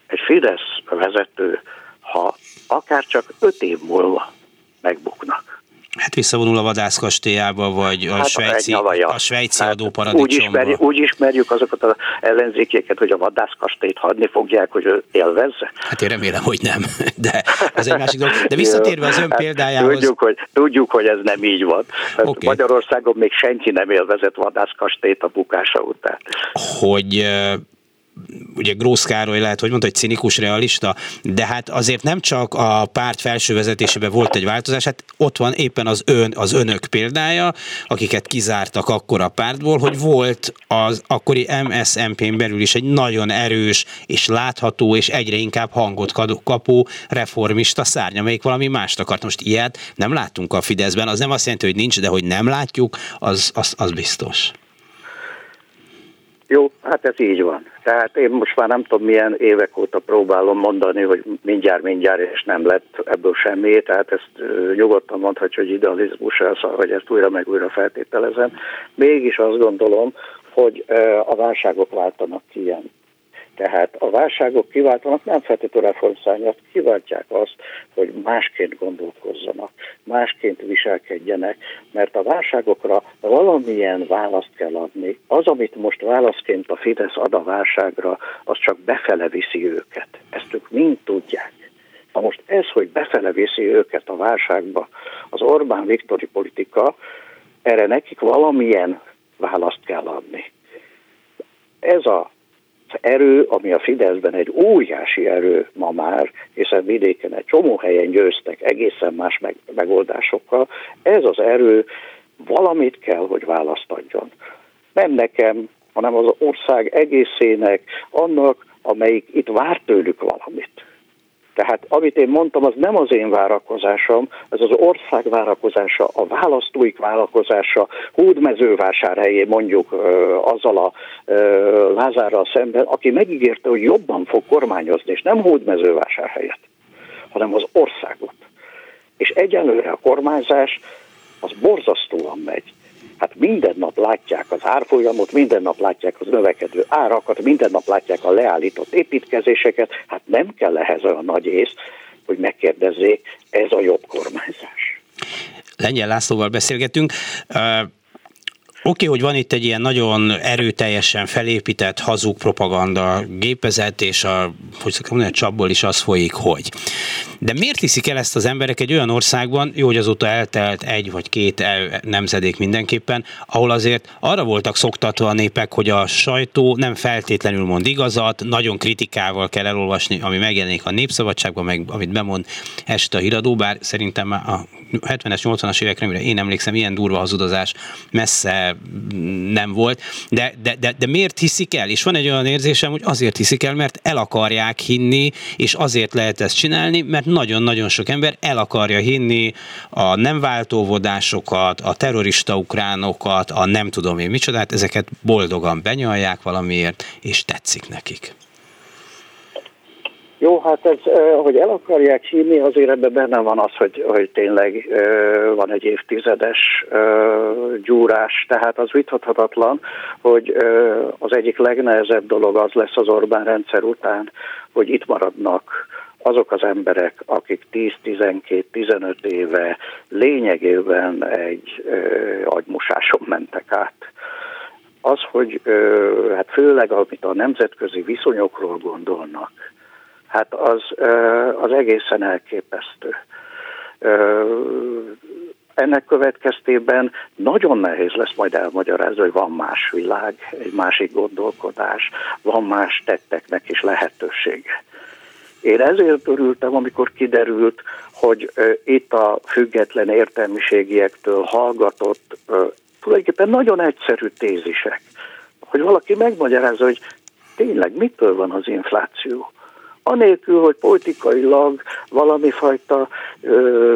egy Fidesz vezető, ha akár csak öt év múlva megbuknak. Hát visszavonul a vadászkastélyába, vagy a hát svájci, a svájci hát adóparadicsomba. Úgy ismerjük, úgy ismerjük azokat az ellenzékeket, hogy a vadászkastélyt hadni fogják, hogy ő élvezze. Hát én remélem, hogy nem, de ez egy másik dolog. De visszatérve az ön hát példájához... Tudjuk, hogy, tudjuk, hogy ez nem így van. Okay. Magyarországon még senki nem élvezett vadászkastélyt a bukása után. Hogy ugye Grósz Károly lehet, hogy mondta, hogy cinikus realista, de hát azért nem csak a párt felső vezetésében volt egy változás, hát ott van éppen az ön, az önök példája, akiket kizártak akkor a pártból, hogy volt az akkori MSZMP-n belül is egy nagyon erős és látható és egyre inkább hangot kapó reformista szárny, amelyik valami mást akart. Most ilyet nem láttunk a Fideszben, az nem azt jelenti, hogy nincs, de hogy nem látjuk, az, az, az biztos. Jó, hát ez így van. Tehát én most már nem tudom milyen évek óta próbálom mondani, hogy mindjárt, mindjárt, és nem lett ebből semmi, tehát ezt nyugodtan mondhatja, hogy idealizmus elszal, hogy ezt újra meg újra feltételezem. Mégis azt gondolom, hogy a válságok váltanak ki ilyen tehát a válságok kiváltanak nem feltétlenül reformszányat, kiváltják azt, hogy másként gondolkozzanak, másként viselkedjenek, mert a válságokra valamilyen választ kell adni. Az, amit most válaszként a Fidesz ad a válságra, az csak befele viszi őket. Ezt ők mind tudják. Na most ez, hogy befele viszi őket a válságba, az Orbán Viktori politika, erre nekik valamilyen választ kell adni. Ez a erő, ami a Fideszben egy óriási erő ma már, hiszen vidéken egy csomó helyen győztek egészen más meg, megoldásokkal, ez az erő valamit kell, hogy választ adjon. Nem nekem, hanem az ország egészének, annak, amelyik itt vár tőlük valamit. Tehát amit én mondtam, az nem az én várakozásom, ez az ország várakozása, a választóik várakozása, Hódmezővásárhelyé mondjuk azzal a Lázárral szemben, aki megígérte, hogy jobban fog kormányozni, és nem Hódmezővásárhelyet, hanem az országot. És egyelőre a kormányzás az borzasztóan megy. Hát minden nap látják az árfolyamot, minden nap látják az növekedő árakat, minden nap látják a leállított építkezéseket, hát nem kell ehhez olyan nagy ész, hogy megkérdezzék, ez a jobb kormányzás. Lengyel Lászlóval beszélgetünk. Oké, okay, hogy van itt egy ilyen nagyon erőteljesen felépített hazug propaganda gépezet, és a, hogy mondani, a csapból is az folyik, hogy. De miért hiszik el ezt az emberek egy olyan országban, jó, hogy azóta eltelt egy vagy két nemzedék mindenképpen, ahol azért arra voltak szoktatva a népek, hogy a sajtó nem feltétlenül mond igazat, nagyon kritikával kell elolvasni, ami megjelenik a népszabadságban, meg amit bemond este a híradó, bár szerintem a 70-es, 80-as évekre, amire én emlékszem, ilyen durva hazudozás messze nem volt, de, de, de, de miért hiszik el? És van egy olyan érzésem, hogy azért hiszik el, mert el akarják hinni, és azért lehet ezt csinálni, mert nagyon-nagyon sok ember el akarja hinni a nem váltóvodásokat, a terrorista ukránokat, a nem tudom én micsodát, ezeket boldogan benyalják valamiért, és tetszik nekik. Jó, hát ez, hogy el akarják hinni, azért ebben benne van az, hogy, hogy tényleg van egy évtizedes gyúrás, tehát az vithatatlan, hogy az egyik legnehezebb dolog az lesz az Orbán rendszer után, hogy itt maradnak azok az emberek, akik 10-12-15 éve lényegében egy agymosáson mentek át. Az, hogy hát főleg amit a nemzetközi viszonyokról gondolnak, hát az, az egészen elképesztő. ennek következtében nagyon nehéz lesz majd elmagyarázni, hogy van más világ, egy másik gondolkodás, van más tetteknek is lehetősége. Én ezért örültem, amikor kiderült, hogy itt a független értelmiségiektől hallgatott tulajdonképpen nagyon egyszerű tézisek, hogy valaki megmagyarázza, hogy tényleg mitől van az infláció anélkül, hogy politikailag valami fajta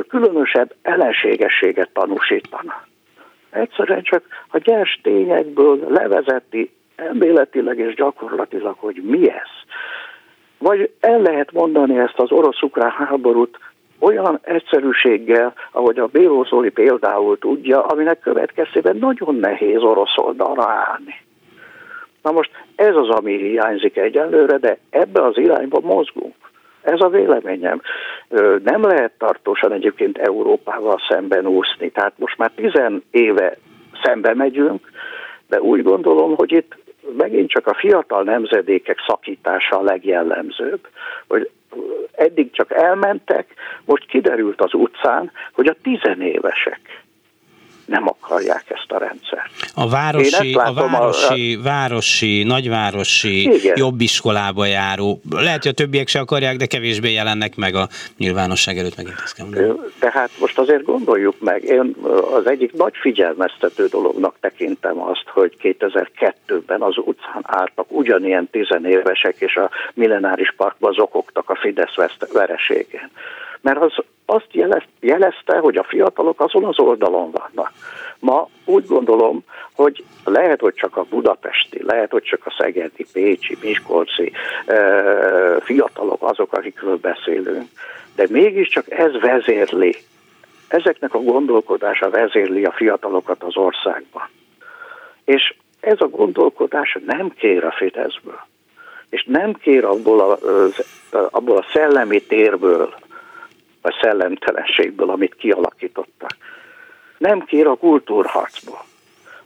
különösebb ellenségességet tanúsítana. Egyszerűen csak a gyers tényekből levezeti elméletileg és gyakorlatilag, hogy mi ez. Vagy el lehet mondani ezt az orosz-ukrán háborút olyan egyszerűséggel, ahogy a Bíró Zoli például tudja, aminek következtében nagyon nehéz orosz oldalra állni. Na most ez az, ami hiányzik egyelőre, de ebbe az irányba mozgunk. Ez a véleményem. Nem lehet tartósan egyébként Európával szemben úszni. Tehát most már tizen éve szembe megyünk, de úgy gondolom, hogy itt megint csak a fiatal nemzedékek szakítása a legjellemzőbb, hogy eddig csak elmentek, most kiderült az utcán, hogy a tizenévesek nem akarják ezt a rendszert. A városi, a városi, a... városi, nagyvárosi, Igen. jobb iskolába járó, lehet, hogy a többiek se akarják, de kevésbé jelennek meg a nyilvánosság előtt megint ezt kell Tehát most azért gondoljuk meg, én az egyik nagy figyelmeztető dolognak tekintem azt, hogy 2002-ben az utcán álltak ugyanilyen tizenévesek, és a millenáris parkban zokogtak a Fidesz vereségén mert az azt jelezte, hogy a fiatalok azon az oldalon vannak. Ma úgy gondolom, hogy lehet, hogy csak a budapesti, lehet, hogy csak a szegedi, pécsi, miskolci fiatalok azok, akikről beszélünk, de mégiscsak ez vezérli, ezeknek a gondolkodása vezérli a fiatalokat az országban. És ez a gondolkodás nem kér a Fideszből, és nem kér abból a, abból a szellemi térből, vagy szellemtelenségből, amit kialakítottak. Nem kér a kultúrharcból.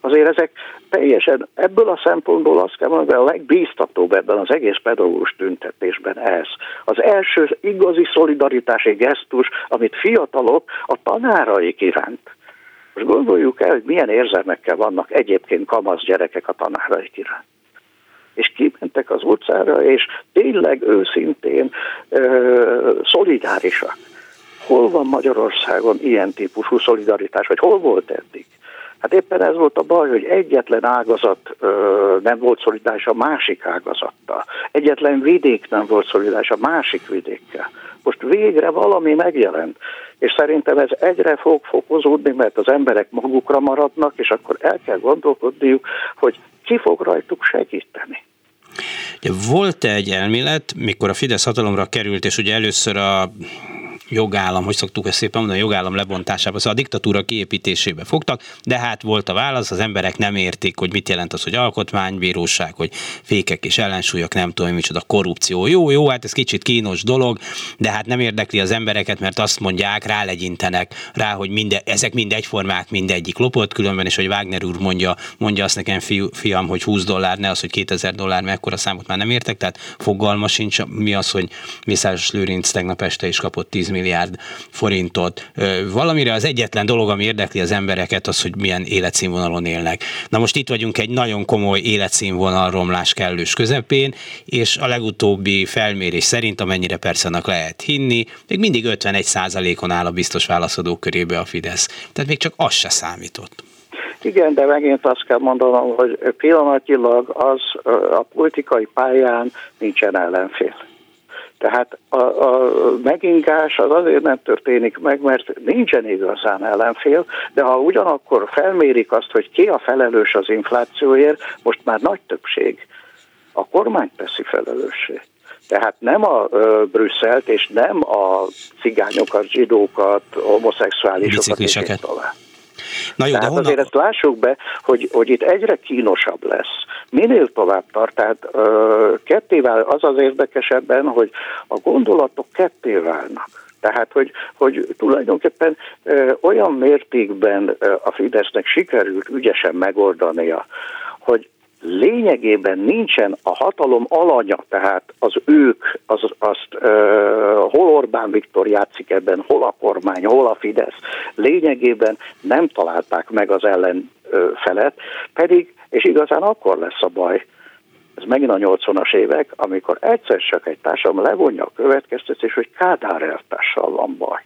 Azért ezek teljesen, ebből a szempontból azt kell mondani, hogy a legbíztatóbb ebben az egész pedagógus tüntetésben ez. Az első igazi szolidaritási gesztus, amit fiatalok a tanáraik iránt. Most gondoljuk el, hogy milyen érzelmekkel vannak egyébként kamasz gyerekek a tanáraik iránt és kimentek az utcára, és tényleg őszintén ö, szolidárisak. Hol van Magyarországon ilyen típusú szolidaritás, vagy hol volt eddig? Hát éppen ez volt a baj, hogy egyetlen ágazat ö, nem volt szolidáris a másik ágazattal. Egyetlen vidék nem volt szolidáris a másik vidékkel. Most végre valami megjelent, és szerintem ez egyre fog fokozódni, mert az emberek magukra maradnak, és akkor el kell gondolkodniuk, hogy ki fog rajtuk segíteni. Volt egy elmélet, mikor a Fidesz hatalomra került, és ugye először a jogállam, hogy szoktuk ezt szépen mondani, a jogállam lebontásába, szóval a diktatúra kiépítésébe fogtak, de hát volt a válasz, az emberek nem értik, hogy mit jelent az, hogy alkotmánybíróság, hogy fékek és ellensúlyok, nem tudom, micsoda korrupció. Jó, jó, hát ez kicsit kínos dolog, de hát nem érdekli az embereket, mert azt mondják, rálegyintenek rá, hogy minde, ezek mind egyformák, mindegyik lopott, különben, és hogy Wagner úr mondja, mondja azt nekem, fiú, fiam, hogy 20 dollár, ne az, hogy 2000 dollár, mekkora számot már nem értek, tehát fogalma sincs, mi az, hogy Mészáros Lőrinc tegnap este is kapott 10 milliárd forintot. Valamire az egyetlen dolog, ami érdekli az embereket, az, hogy milyen életszínvonalon élnek. Na most itt vagyunk egy nagyon komoly életszínvonal romlás kellős közepén, és a legutóbbi felmérés szerint, amennyire persze annak lehet hinni, még mindig 51 on áll a biztos válaszadók körébe a Fidesz. Tehát még csak az se számított. Igen, de megint azt kell mondanom, hogy pillanatilag az a politikai pályán nincsen ellenfél. Tehát a, a megingás az azért nem történik meg, mert nincsen igazán ellenfél, de ha ugyanakkor felmérik azt, hogy ki a felelős az inflációért, most már nagy többség a kormány teszi felelőssé. Tehát nem a ö, Brüsszelt, és nem a cigányokat, zsidókat, homoszexuálisokat, és tovább. Na jó, tehát de honnan... azért ezt lássuk be, hogy, hogy itt egyre kínosabb lesz. Minél tovább tart, tehát ö, ketté vál, az az érdekesebben, hogy a gondolatok ketté válnak. Tehát, hogy, hogy tulajdonképpen ö, olyan mértékben ö, a Fidesznek sikerült ügyesen megoldania, hogy lényegében nincsen a hatalom alanya, tehát az ők, az, azt uh, hol Orbán Viktor játszik ebben, hol a kormány, hol a Fidesz, lényegében nem találták meg az ellenfelet, pedig, és igazán akkor lesz a baj, ez megint a 80-as évek, amikor egyszer csak egy társam levonja a következtetés, hogy Kádár elvtárssal van baj.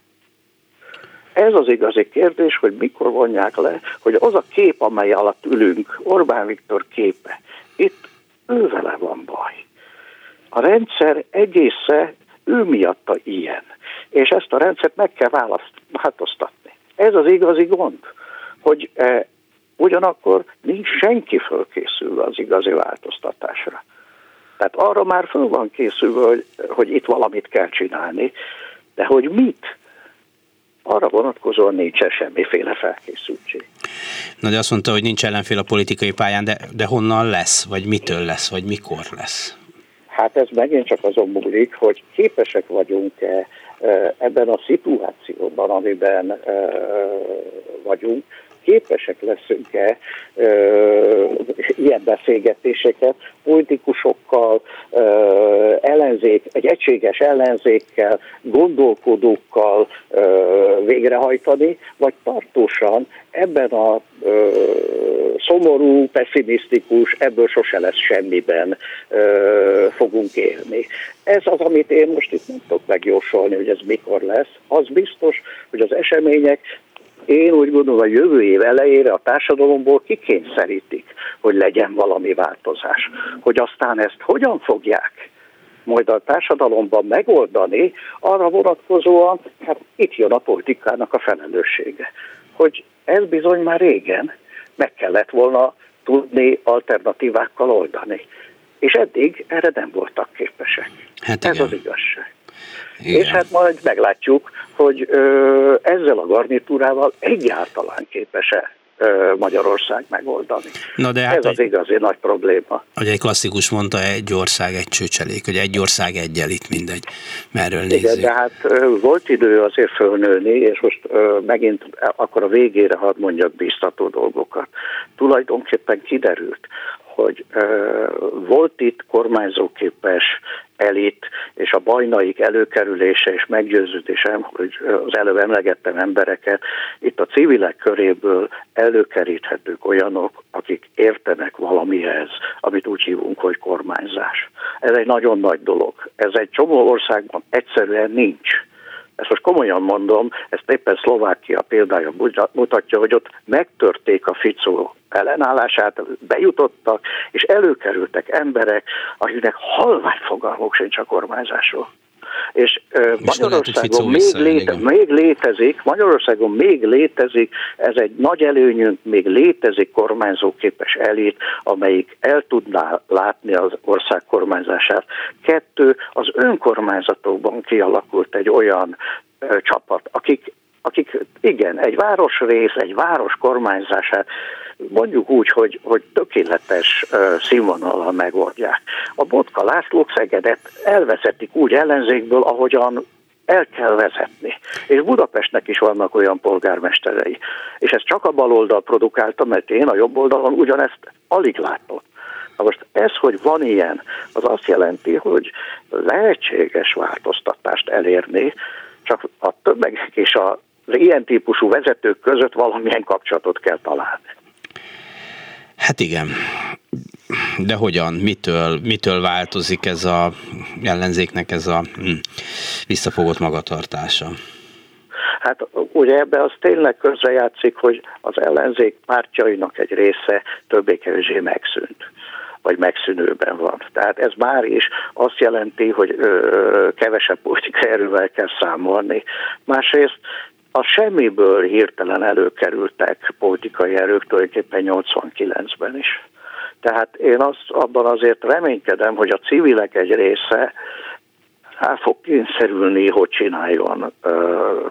Ez az igazi kérdés, hogy mikor vonják le, hogy az a kép, amely alatt ülünk, Orbán Viktor képe, itt ő vele van baj. A rendszer egésze ő miatta ilyen. És ezt a rendszert meg kell választ, változtatni. Ez az igazi gond, hogy e, ugyanakkor nincs senki fölkészülve az igazi változtatásra. Tehát arra már föl van készülve, hogy, hogy itt valamit kell csinálni, de hogy mit, arra vonatkozóan nincsen semmiféle felkészültség. Na de azt mondta, hogy nincs ellenfél a politikai pályán, de, de honnan lesz, vagy mitől lesz, vagy mikor lesz? Hát ez megint csak azon múlik, hogy képesek vagyunk-e ebben a szituációban, amiben vagyunk, képesek leszünk-e ö, ilyen beszélgetéseket politikusokkal, ö, ellenzék, egy egységes ellenzékkel, gondolkodókkal ö, végrehajtani, vagy tartósan ebben a ö, szomorú, pessimisztikus, ebből sose lesz semmiben ö, fogunk élni. Ez az, amit én most itt nem tudok megjósolni, hogy ez mikor lesz. Az biztos, hogy az események én úgy gondolom, a jövő év elejére a társadalomból kikényszerítik, hogy legyen valami változás. Hogy aztán ezt hogyan fogják majd a társadalomban megoldani, arra vonatkozóan, hát itt jön a politikának a felelőssége. Hogy ez bizony már régen meg kellett volna tudni alternatívákkal oldani. És eddig erre nem voltak képesek. Hát ez az igazság. Igen. És hát majd meglátjuk, hogy ö, ezzel a garnitúrával egyáltalán képes-e Magyarország megoldani. Na de hát Ez az egy, igazi nagy probléma. Hogy egy klasszikus mondta, egy ország, egy csőcselék, hogy egy ország egyel itt mindegy, merről nézzük. Igen, de hát volt idő azért fölnőni, és most megint akkor a végére hadd mondjak biztató dolgokat. Tulajdonképpen kiderült, hogy volt itt kormányzóképes elit, és a bajnaik előkerülése és meggyőződésem, hogy az előbb emlegettem embereket, itt a civilek köréből előkeríthetők olyanok, akik értenek valamihez, amit úgy hívunk, hogy kormányzás. Ez egy nagyon nagy dolog. Ez egy csomó országban egyszerűen nincs ezt most komolyan mondom, ezt éppen Szlovákia példája mutatja, hogy ott megtörték a Ficó ellenállását, bejutottak, és előkerültek emberek, akiknek halvány fogalmuk sincs a kormányzásról. És, és Magyarországon még, léte, még létezik, Magyarországon még létezik, ez egy nagy előnyünk, még létezik kormányzóképes elit, amelyik el tudná látni az ország kormányzását. Kettő, az önkormányzatokban kialakult egy olyan ö, csapat, akik akik igen, egy városrész, egy város kormányzását mondjuk úgy, hogy, hogy tökéletes színvonalal megoldják. A Botka Lászlók Szegedet elvezetik úgy ellenzékből, ahogyan el kell vezetni. És Budapestnek is vannak olyan polgármesterei. És ezt csak a baloldal produkálta, mert én a jobb oldalon ugyanezt alig látom. Na most ez, hogy van ilyen, az azt jelenti, hogy lehetséges változtatást elérni, csak a többegek és a az ilyen típusú vezetők között valamilyen kapcsolatot kell találni. Hát igen. De hogyan, mitől, mitől változik ez a ellenzéknek ez a hm, visszafogott magatartása? Hát ugye ebbe az tényleg közrejátszik, hogy az ellenzék pártjainak egy része többé-kevésbé megszűnt vagy megszűnőben van. Tehát ez már is azt jelenti, hogy ö, kevesebb politikai erővel kell számolni. Másrészt a semmiből hirtelen előkerültek politikai erők tulajdonképpen 89-ben is. Tehát én azt abban azért reménykedem, hogy a civilek egy része el fog kényszerülni, hogy csináljon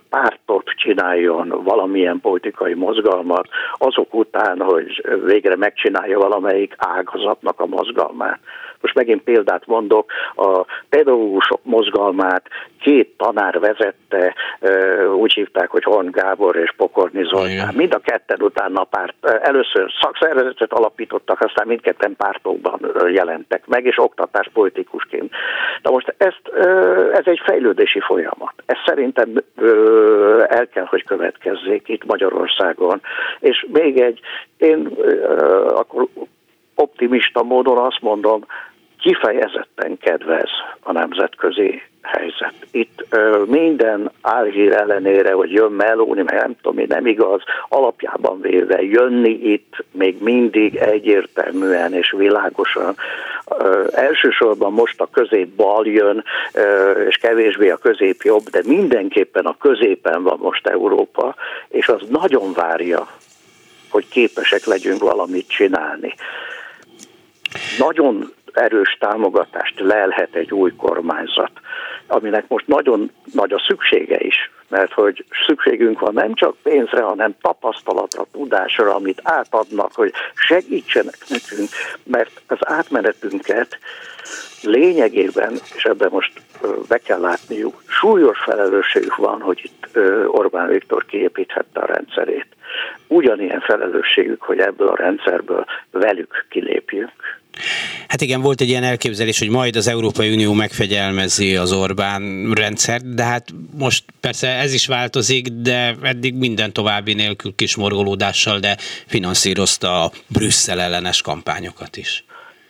pártot, csináljon valamilyen politikai mozgalmat, azok után, hogy végre megcsinálja valamelyik ágazatnak a mozgalmát. Most megint példát mondok, a pedagógusok mozgalmát két tanár vezette, úgy hívták, hogy Horn Gábor és Pokorni Zoltán. Mind a ketten utána párt, először szakszervezetet alapítottak, aztán mindketten pártokban jelentek meg, és oktatáspolitikusként. Na most ezt, ez egy fejlődési folyamat. Ez szerintem el kell, hogy következzék itt Magyarországon. És még egy, én akkor optimista módon azt mondom, kifejezetten kedvez a nemzetközi helyzet. Itt ö, minden álhír ellenére, hogy jön Melóni, meg nem tudom, mi nem igaz, alapjában véve jönni itt még mindig egyértelműen és világosan. Ö, elsősorban most a közép-bal jön, ö, és kevésbé a közép-jobb, de mindenképpen a középen van most Európa, és az nagyon várja, hogy képesek legyünk valamit csinálni. Nagyon erős támogatást lelhet egy új kormányzat, aminek most nagyon nagy a szüksége is, mert hogy szükségünk van nem csak pénzre, hanem tapasztalatra, tudásra, amit átadnak, hogy segítsenek nekünk, mert az átmenetünket lényegében, és ebben most be kell látniuk, súlyos felelősségük van, hogy itt Orbán Viktor kiépíthette a rendszerét. Ugyanilyen felelősségük, hogy ebből a rendszerből velük kilépjünk. Hát igen, volt egy ilyen elképzelés, hogy majd az Európai Unió megfegyelmezi az Orbán rendszert, de hát most persze ez is változik, de eddig minden további nélkül kis morgolódással, de finanszírozta a Brüsszel ellenes kampányokat is.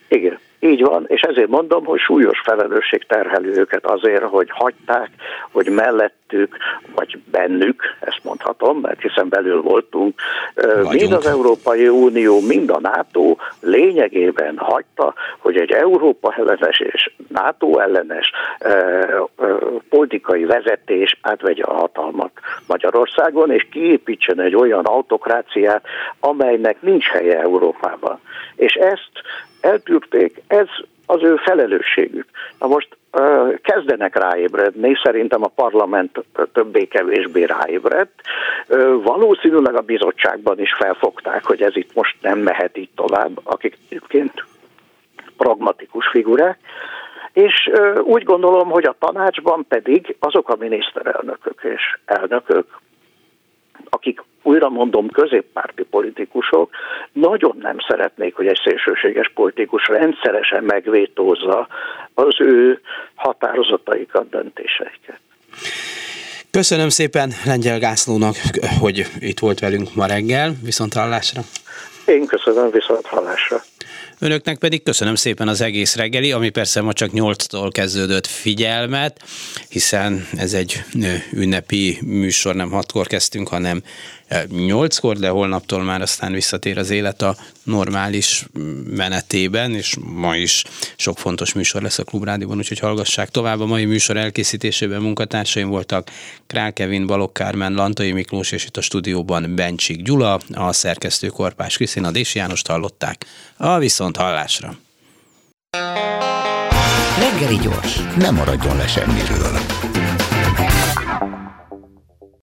Igen. Így van, és ezért mondom, hogy súlyos felelősség terheli őket azért, hogy hagyták, hogy mellettük, vagy bennük, ezt mondhatom, mert hiszen belül voltunk, Vagyunk. mind az Európai Unió, mind a NATO lényegében hagyta, hogy egy Európa ellenes és NATO ellenes politikai vezetés átvegye a hatalmat Magyarországon, és kiépítsen egy olyan autokráciát, amelynek nincs helye Európában. És ezt eltűrték, ez az ő felelősségük. Na most kezdenek ráébredni, szerintem a parlament többé-kevésbé ráébredt. Valószínűleg a bizottságban is felfogták, hogy ez itt most nem mehet így tovább, akik egyébként pragmatikus figurák. És úgy gondolom, hogy a tanácsban pedig azok a miniszterelnökök és elnökök, akik újra mondom, középpárti politikusok nagyon nem szeretnék, hogy egy szélsőséges politikus rendszeresen megvétózza az ő határozataikat, döntéseiket. Köszönöm szépen Lengyel Gászlónak, hogy itt volt velünk ma reggel. Viszont hallásra! Én köszönöm, viszont hallásra! Önöknek pedig köszönöm szépen az egész reggeli, ami persze ma csak 8-tól kezdődött figyelmet, hiszen ez egy ünnepi műsor, nem 6-kor kezdtünk, hanem 8-kor, de holnaptól már aztán visszatér az élet a normális menetében, és ma is sok fontos műsor lesz a Klubrádióban, úgyhogy hallgassák tovább. A mai műsor elkészítésében munkatársaim voltak Král Kevin, Balok Kármen, Lantai Miklós, és itt a stúdióban Bencsik Gyula, a szerkesztő Korpás Krisztina Dési Jánost hallották. A viszont hallásra. Reggeli gyors, nem maradjon le semmiről.